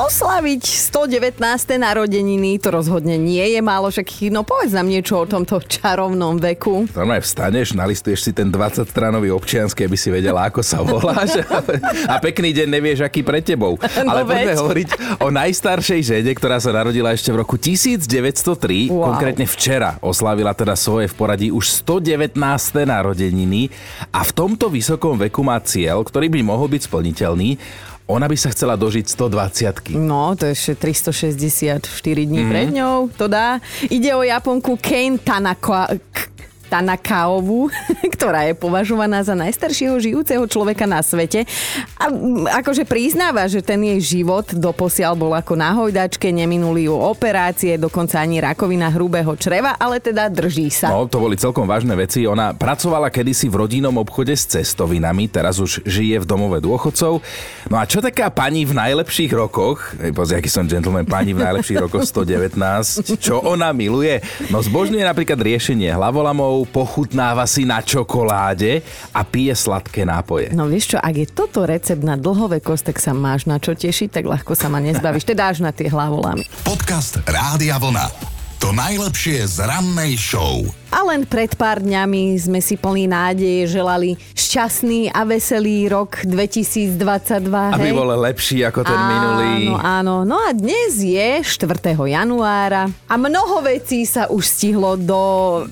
Oslaviť 119. narodeniny to rozhodne nie je málo, však no povedz nám niečo o tomto čarovnom veku. Normálne vstaneš, nalistuješ si ten 20-stranový občiansky, aby si vedela, ako sa voláš a pekný deň nevieš, aký pre tebou. No Ale poďme veď. hovoriť o najstaršej žene, ktorá sa narodila ešte v roku 1903, Wow. konkrétne včera oslavila teda svoje v poradí už 119. narodeniny a v tomto vysokom veku má cieľ, ktorý by mohol byť splniteľný. Ona by sa chcela dožiť 120 No, to je ešte 364 dní Mhm. pred ňou, to dá. Ide o Japonku Kane Tanaka, Tanakaovu, ktorá je považovaná za najstaršieho žijúceho človeka na svete. A akože priznáva, že ten jej život doposiaľ bol ako na hojdačke, neminuli ju operácie, dokonca ani rakovina hrubého čreva, ale teda drží sa. No, to boli celkom vážne veci. Ona pracovala kedysi v rodinnom obchode s cestovinami, teraz už žije v domove dôchodcov. No a čo taká pani v najlepších rokoch, pozri, aký som gentleman, pani v najlepších rokoch 119, čo ona miluje? No zbožňuje napríklad riešenie hlavolamov, pochutnáva si na čokoláde a pije sladké nápoje. No vieš čo, ak je toto recept na dlhovekosť, tak sa máš na čo tešiť, tak ľahko sa ma nezbavíš. Teda až na tie hlavolamy. Podcast Rádia Vlna. To najlepšie z rannej show. A len pred pár dňami sme si plní nádeje želali šťastný a veselý rok 2022. Aby hej? bol lepší ako ten minulý. Áno, áno. No a dnes je 4. januára a mnoho vecí sa už stihlo do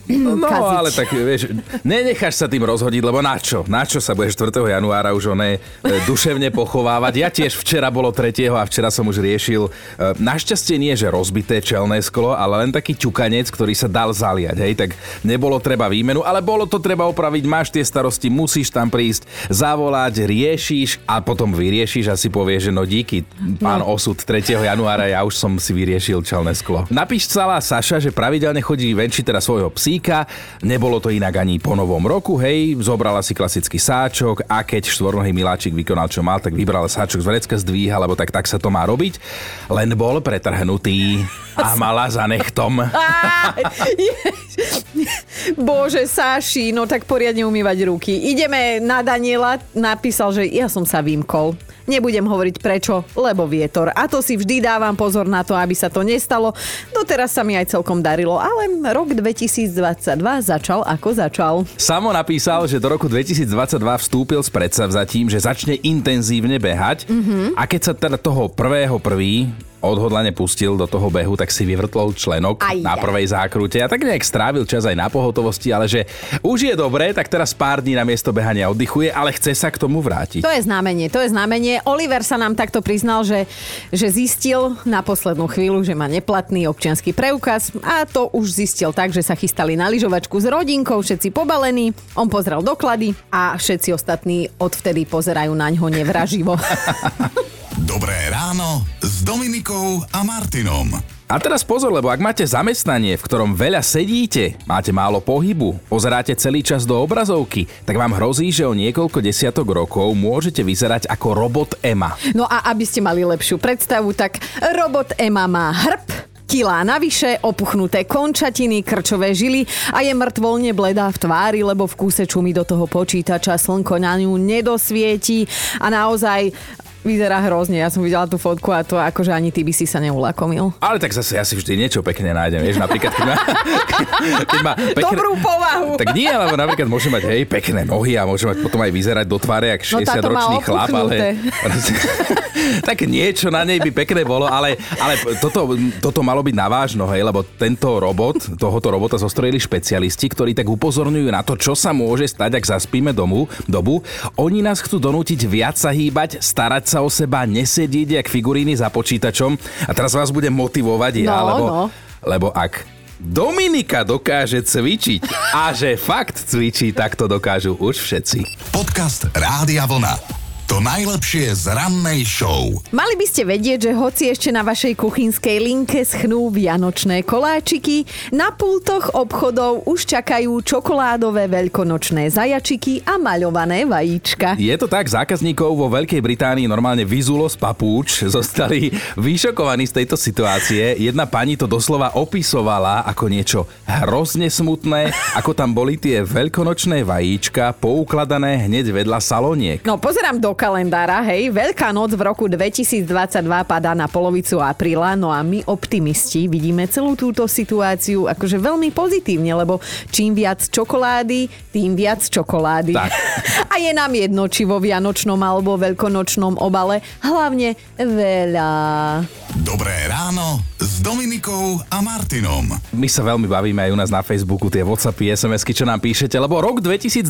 No, kaziť. ale tak vieš, nenecháš sa tým rozhodiť, lebo na čo? Na čo sa budeš 4. januára už oné e, duševne pochovávať? Ja tiež včera bolo 3. a včera som už riešil, e, našťastie nie, že rozbité čelné sklo, ale len taký ťukanec, ktorý sa dal zaliať, hej, tak nebolo treba výmenu, ale bolo to treba opraviť, máš tie starosti, musíš tam prísť, zavolať, riešiš a potom vyriešiš a si povieš, že no díky, pán osud 3. januára, ja už som si vyriešil čelné sklo. Napísala Saša, že pravidelne chodí venčiť teda svojho psíka, nebolo to inak ani po novom roku, hej, zobrala si klasický sáčok a keď štvornohý miláčik vykonal čo mal, tak vybrala sáčok z vrecka, zdvíha, lebo tak, tak sa to má robiť, len bol pretrhnutý a mala za nechtom. Bože, Sáši, no tak poriadne umývať ruky. Ideme na Daniela, napísal, že ja som sa vymkol. Nebudem hovoriť prečo, lebo vietor. A to si vždy dávam pozor na to, aby sa to nestalo. Doteraz sa mi aj celkom darilo, ale rok 2022 začal ako začal. Samo napísal, že do roku 2022 vstúpil s predsavzatím, že začne intenzívne behať mm-hmm. a keď sa teda toho prvého prvý odhodlane pustil do toho behu, tak si vyvrtlol členok Aj, na prvej zákrute a tak nejak strávil čas aj na pohotovosti, ale že už je dobré, tak teraz pár dní na miesto behania oddychuje, ale chce sa k tomu vrátiť. To je znamenie, to je znamenie. Oliver sa nám takto priznal, že, že zistil na poslednú chvíľu, že má neplatný občianský preukaz a to už zistil tak, že sa chystali na lyžovačku s rodinkou, všetci pobalení, on pozrel doklady a všetci ostatní odvtedy pozerajú na ňo nevraživo. Dobré ráno s Dominikou a Martinom. A teraz pozor, lebo ak máte zamestnanie, v ktorom veľa sedíte, máte málo pohybu, pozeráte celý čas do obrazovky, tak vám hrozí, že o niekoľko desiatok rokov môžete vyzerať ako robot Ema. No a aby ste mali lepšiu predstavu, tak robot Ema má hrb, kilá navyše, opuchnuté končatiny, krčové žily a je mŕtvolne bledá v tvári, lebo v kúse čumí do toho počítača, slnko na ňu nedosvieti a naozaj vyzerá hrozne. Ja som videla tú fotku a to akože ani ty by si sa neulakomil. Ale tak zase ja si vždy niečo pekné nájdem, vieš, napríklad keď má, keď má pekné, Dobrú povahu. Tak nie, lebo napríklad môže mať hej, pekné nohy a môže mať potom aj vyzerať do tváre jak No táto má 60-ročný chlap, ale... tak niečo na nej by pekné bolo, ale, ale toto, toto malo byť navážno, hej, lebo tento robot, tohoto robota zostrojili špecialisti, ktorí tak upozorňujú na to, čo sa môže stať, ak zaspíme domu, dobu. Oni nás chcú donútiť viac sa hýbať, starať sa o seba, nesedieť jak figuríny za počítačom. A teraz vás budem motivovať ja, No, lebo, no. lebo ak Dominika dokáže cvičiť a že fakt cvičí, tak to dokážu už všetci. Podcast Rádia Vlna. To najlepšie z rannej show. Mali by ste vedieť, že hoci ešte na vašej kuchynskej linke schnú vianočné koláčiky, na pultoch obchodov už čakajú čokoládové veľkonočné zajačiky a maľované vajíčka. Je to tak, zákazníkov vo Veľkej Británii normálne vyzulo z papúč, zostali vyšokovaní z tejto situácie. Jedna pani to doslova opisovala ako niečo hrozne smutné, ako tam boli tie veľkonočné vajíčka poukladané hneď vedľa saloniek. No pozerám do kalendára, hej, Veľká noc v roku 2022 padá na polovicu apríla, no a my optimisti vidíme celú túto situáciu akože veľmi pozitívne, lebo čím viac čokolády, tým viac čokolády. Tak. A je nám jedno, či vo vianočnom alebo veľkonočnom obale, hlavne veľa. Dobré ráno s Dominikou a Martinom. My sa veľmi bavíme aj u nás na Facebooku, tie Whatsappy, SMS-ky, čo nám píšete, lebo rok 2022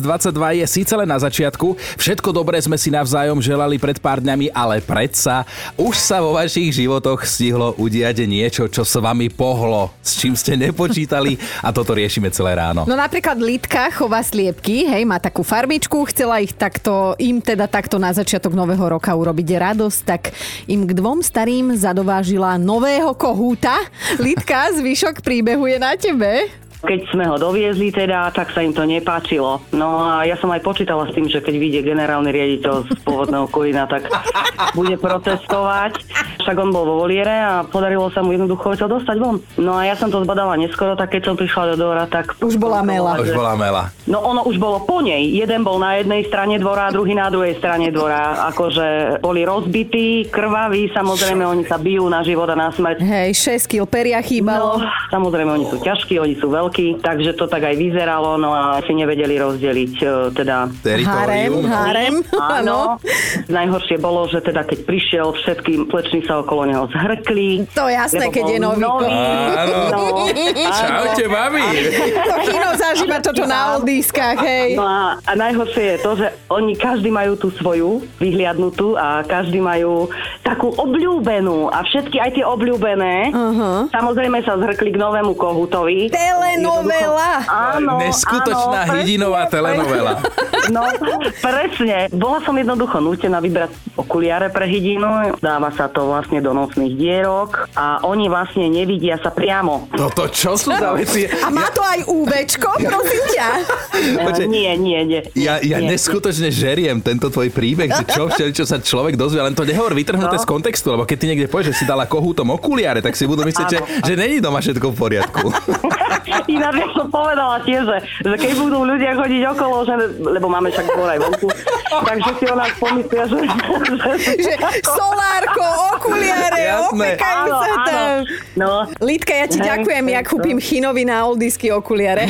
je síce len na začiatku, všetko dobré sme si navzájom želali pred pár dňami, ale predsa už sa vo vašich životoch stihlo udiať niečo, čo s vami pohlo, s čím ste nepočítali a toto riešime celé ráno. No napríklad Litka chová sliepky, hej, má takú farmičku, chcela ich takto, im teda takto na začiatok nového roka urobiť radosť, tak im k dvom starým zadovážila nového kohúta. Litka, zvyšok príbehu je na tebe. Keď sme ho doviezli teda, tak sa im to nepáčilo. No a ja som aj počítala s tým, že keď vyjde generálny riaditeľ z pôvodného Kulina, tak bude protestovať. Však on bol vo voliere a podarilo sa mu jednoducho to dostať von. No a ja som to zbadala neskoro, tak keď som prišla do dvora, tak... Už bola mela. Už bola mela. No ono už bolo po nej. Jeden bol na jednej strane dvora druhý na druhej strane dvora. Akože boli rozbití, krvaví, samozrejme oni sa bijú na život a na smrť. Hej, 6 kg peria chýbalo. No, samozrejme, oni sú ťažkí, oni sú veľkí, takže to tak aj vyzeralo, no a si nevedeli rozdeliť e, teda... Harem, Teritorium. harem, áno. Najhoršie bolo, že teda keď prišiel, všetky plečny sa okolo neho zhrkli. To jasné, keď je nový. Áno. No. Čaute, babi. To kino zažíva toto na oldískach, hej. No a, a najhoršie je to, že oni každý majú tú svoju vyhliadnutú a každý majú takú obľúbenú a všetky aj tie obľúbené uh-huh. samozrejme sa zhrkli k novému kohutovi. Telenovela. Áno, Neskutočná áno, hydinová presne, telenovela. No, presne. Bola som jednoducho nútená vybrať okuliare pre hydinu. Dáva sa to vlastne do nosných dierok a oni vlastne nevidia sa priamo. Toto čo sú za veci? A má to aj UVčko, prosím ťa. Počkaj. E, nie, nie, nie. Ja, ja nie. neskutočne žeriem tento tvoj príbeh, že čo všeli, čo sa človek dozvie, len to nehovor vytrhnuté No. z kontextu, lebo keď ty niekde povieš, že si dala kohútom okuliare, tak si budú myslieť, že, že není doma všetko v poriadku. Ináč ja som povedala tiež, že, že keď budú ľudia chodiť okolo, že, lebo máme však dvor aj vonku, takže si o nás pomyslia, že... Že solárko, okuliare, opekajú Áno, sa tam. No, Lidka, ja ti ďakujem, ja to- kúpim Chinovi na oldisky okuliare.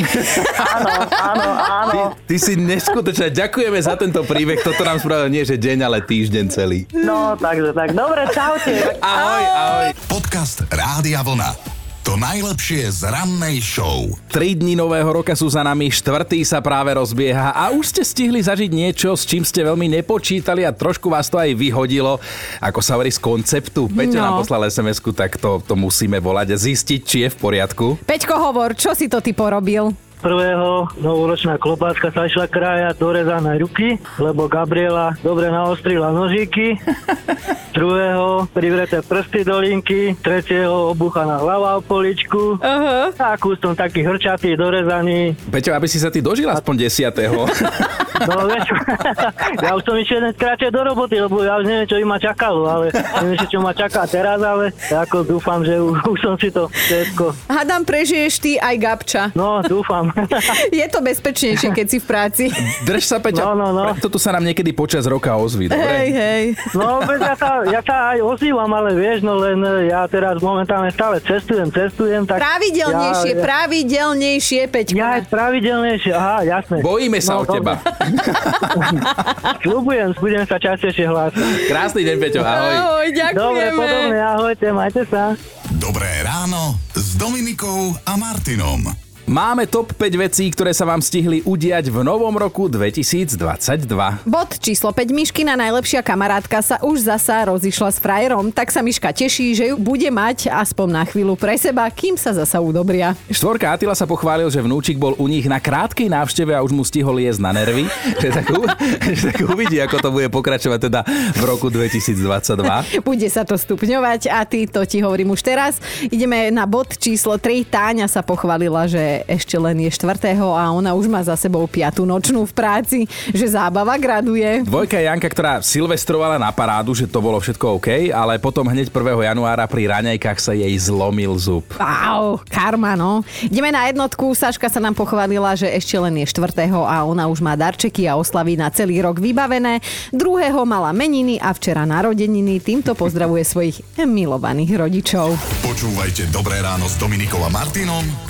áno, áno, áno. Ty, ty si neskutočná. Ďakujeme za tento príbeh. Toto nám spravil nie, že deň, ale týždeň celý. No, takže tak. Dobre, čaute. Ahoj, ahoj. Podcast Rádia Vlna. To najlepšie z rannej show. Tri dní nového roka sú za nami, štvrtý sa práve rozbieha a už ste stihli zažiť niečo, s čím ste veľmi nepočítali a trošku vás to aj vyhodilo, ako sa hovorí z konceptu. Peťo No. nám poslal SMS-ku, tak to, to musíme volať a zistiť, či je v poriadku. Peťko, hovor, čo si to ty porobil? Prvého novoročná klobáska sa išla krajať do rezanej ruky, lebo Gabriela dobre naostrila nožíky. Druhého privreté prsty do linky, tretieho obuchaná hlava o poličku. Aha. A kústom taký hrčatý, dorezaný. Peťo, aby si sa ty dožil aspoň desiatého. No vieš, ja už som išiel dnes kráčať do roboty, lebo ja už neviem, čo im ma čakalo, ale neviem, čo ma čaká teraz, ale ako dúfam, že už, už som si to všetko. Hádam, prežiješ ty aj Gabča. No, dúfam. Je to bezpečnejšie, keď si v práci. Drž sa, Peťo. No, no, no. Toto sa nám niekedy počas roka ozví, Hej, dobre? hej. No, veď ja sa, ja sa aj ozývam, ale vieš, no len e, ja teraz momentálne stále cestujem, cestujem, tak... Pravidelnejšie, ja, pravidelnejšie, Peťko. ja pravidelnejšie, aha, jasné. Bojíme sa No, o teba. Sľubujem, budem sa častejšie hlásiť. Krásny deň, Peťo, ahoj. Ahoj, Dobre, ďakujeme. podobne, ahojte, majte sa. Dobré ráno s Dominikou a Martinom. Máme top 5 vecí, ktoré sa vám stihli udiať v novom roku 2022. Bod číslo 5. Miškina najlepšia kamarátka sa už zasa rozišla s frajerom, tak sa Miška teší, že ju bude mať aspoň na chvíľu pre seba, kým sa zasa udobria. Štvorka Atila sa pochválil, že vnúčik bol u nich na krátkej návšteve a už mu stihol jesť na nervy. že, tak, u, že tak uvidí, ako to bude pokračovať teda v roku 2022. Bude sa to stupňovať a ty to ti hovorím už teraz. Ideme na bod číslo 3. Táňa sa pochválila, že ešte len je štvrtého a ona už má za sebou piatu nočnú v práci, že zábava graduje. Dvojka Janka, ktorá silvestrovala na parádu, že to bolo všetko OK, ale potom hneď 1. januára pri raňajkách sa jej zlomil zub. Wow, karma, no. Ideme na jednotku. Saška sa nám pochválila, že ešte len je štvrtého a ona už má darčeky a oslavy na celý rok vybavené. Druhého mala meniny a včera narodeniny. Týmto pozdravuje svojich milovaných rodičov. Počúvajte Dobré ráno s Dominikom a Martinom